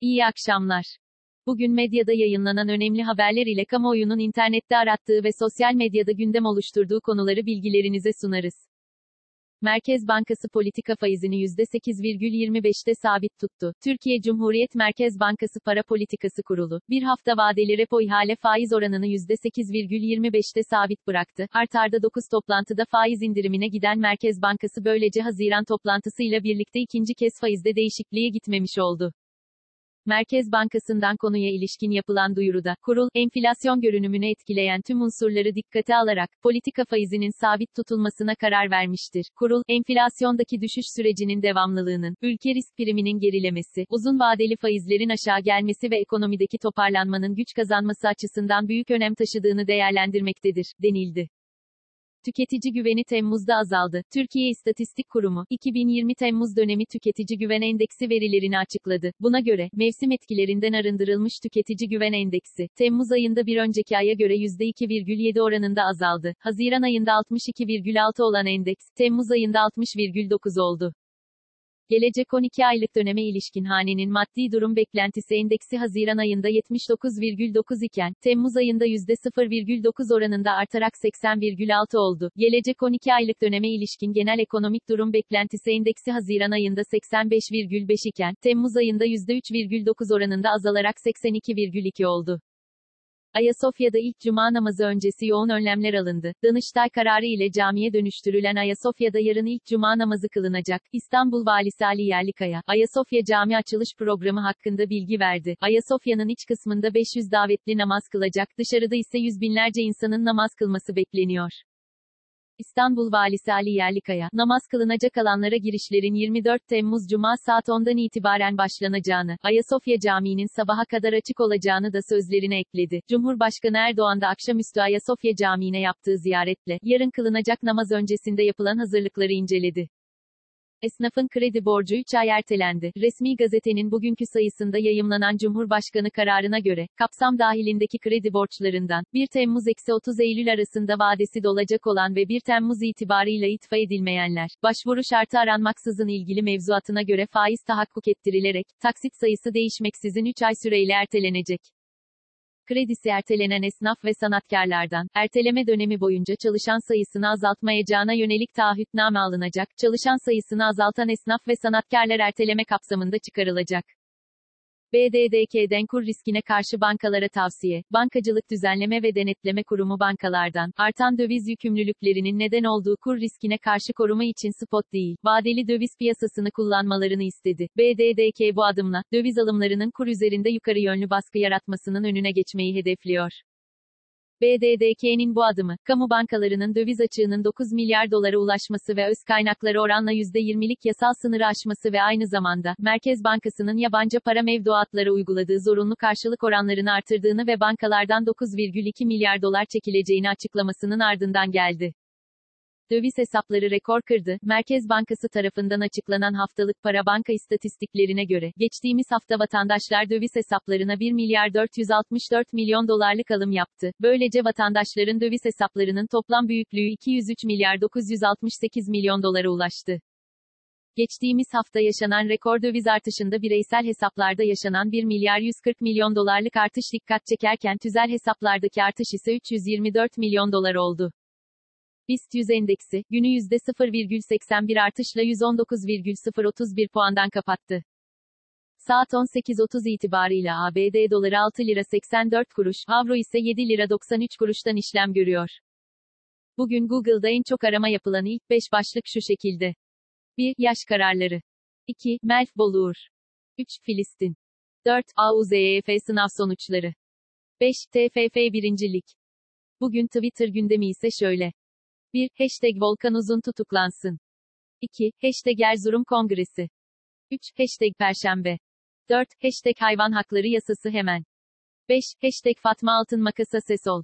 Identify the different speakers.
Speaker 1: İyi akşamlar. Bugün medyada yayınlanan önemli haberler ile kamuoyunun internette arattığı ve sosyal medyada gündem oluşturduğu konuları bilgilerinize sunarız. Merkez Bankası politika faizini %8,25'te sabit tuttu. Türkiye Cumhuriyet Merkez Bankası Para Politikası Kurulu, bir hafta vadeli repo ihale faiz oranını %8,25'te sabit bıraktı. Art arda 9 toplantıda faiz indirimine giden Merkez Bankası böylece Haziran toplantısıyla birlikte ikinci kez faizde değişikliğe gitmemiş oldu. Merkez Bankası'ndan konuya ilişkin yapılan duyuruda, kurul, enflasyon görünümünü etkileyen tüm unsurları dikkate alarak, politika faizinin sabit tutulmasına karar vermiştir. Kurul, enflasyondaki düşüş sürecinin devamlılığının, ülke risk priminin gerilemesi, uzun vadeli faizlerin aşağı gelmesi ve ekonomideki toparlanmanın güç kazanması açısından büyük önem taşıdığını değerlendirmektedir, denildi. Tüketici güveni Temmuz'da azaldı. Türkiye İstatistik Kurumu, 2020 Temmuz dönemi tüketici güven endeksi verilerini açıkladı. Buna göre, mevsim etkilerinden arındırılmış tüketici güven endeksi, Temmuz ayında bir önceki aya göre %2,7 oranında azaldı. Haziran ayında 62,6 olan endeks, Temmuz ayında 60,9 oldu. Gelecek 12 aylık döneme ilişkin hanenin maddi durum beklentisi endeksi Haziran ayında 79,9 iken, Temmuz ayında %0,9 oranında artarak 80,6 oldu. Gelecek 12 aylık döneme ilişkin genel ekonomik durum beklentisi endeksi Haziran ayında 85,5 iken, Temmuz ayında %3,9 oranında azalarak 82,2 oldu. Ayasofya'da ilk cuma namazı öncesi yoğun önlemler alındı. Danıştay kararı ile camiye dönüştürülen Ayasofya'da yarın ilk cuma namazı kılınacak. İstanbul Valisi Ali Yerlikaya, Ayasofya Cami açılış programı hakkında bilgi verdi. Ayasofya'nın iç kısmında 500 davetli namaz kılacak, dışarıda ise yüz binlerce insanın namaz kılması bekleniyor. İstanbul Valisi Ali Yerlikaya, namaz kılınacak alanlara girişlerin 24 Temmuz Cuma saat 10'dan itibaren başlanacağını, Ayasofya Camii'nin sabaha kadar açık olacağını da sözlerine ekledi. Cumhurbaşkanı Erdoğan da akşamüstü Ayasofya Camii'ne yaptığı ziyaretle, yarın kılınacak namaz öncesinde yapılan hazırlıkları inceledi. Esnafın kredi borcu 3 ay ertelendi. Resmi gazetenin bugünkü sayısında yayımlanan Cumhurbaşkanı kararına göre, kapsam dahilindeki kredi borçlarından, 1 Temmuz-30 Eylül arasında vadesi dolacak olan ve 1 Temmuz itibarıyla itfa edilmeyenler, başvuru şartı aranmaksızın ilgili mevzuatına göre faiz tahakkuk ettirilerek, taksit sayısı değişmeksizin 3 ay süreyle ertelenecek kredisi ertelenen esnaf ve sanatkarlardan, erteleme dönemi boyunca çalışan sayısını azaltmayacağına yönelik taahhütname alınacak, çalışan sayısını azaltan esnaf ve sanatkarlar erteleme kapsamında çıkarılacak. BDDK'den kur riskine karşı bankalara tavsiye, Bankacılık Düzenleme ve Denetleme Kurumu bankalardan, artan döviz yükümlülüklerinin neden olduğu kur riskine karşı koruma için spot değil, vadeli döviz piyasasını kullanmalarını istedi. BDDK bu adımla, döviz alımlarının kur üzerinde yukarı yönlü baskı yaratmasının önüne geçmeyi hedefliyor. BDDK'nin bu adımı, kamu bankalarının döviz açığının 9 milyar dolara ulaşması ve öz kaynakları oranla %20'lik yasal sınırı aşması ve aynı zamanda, Merkez Bankası'nın yabancı para mevduatlara uyguladığı zorunlu karşılık oranlarını artırdığını ve bankalardan 9,2 milyar dolar çekileceğini açıklamasının ardından geldi. Döviz hesapları rekor kırdı. Merkez Bankası tarafından açıklanan haftalık para banka istatistiklerine göre, geçtiğimiz hafta vatandaşlar döviz hesaplarına 1 milyar 464 milyon dolarlık alım yaptı. Böylece vatandaşların döviz hesaplarının toplam büyüklüğü 203 milyar 968 milyon dolara ulaştı. Geçtiğimiz hafta yaşanan rekor döviz artışında bireysel hesaplarda yaşanan 1 milyar 140 milyon dolarlık artış dikkat çekerken tüzel hesaplardaki artış ise 324 milyon dolar oldu. BIST 100 endeksi, günü %0,81 artışla 119,031 puandan kapattı. Saat 18.30 itibarıyla ABD doları 6 lira 84 kuruş, avro ise 7 lira 93 kuruştan işlem görüyor. Bugün Google'da en çok arama yapılan ilk 5 başlık şu şekilde. 1. Yaş kararları. 2. Melf Boluğur. 3. Filistin. 4. AUZEF sınav sonuçları. 5. TFF birincilik. Bugün Twitter gündemi ise şöyle. 1. Hashtag Volkan Uzun tutuklansın. 2. Hashtag Erzurum Kongresi. 3. Hashtag Perşembe. 4. Hashtag Hayvan Hakları Yasası hemen. 5. Hashtag Fatma Altın Makasa Ses ol.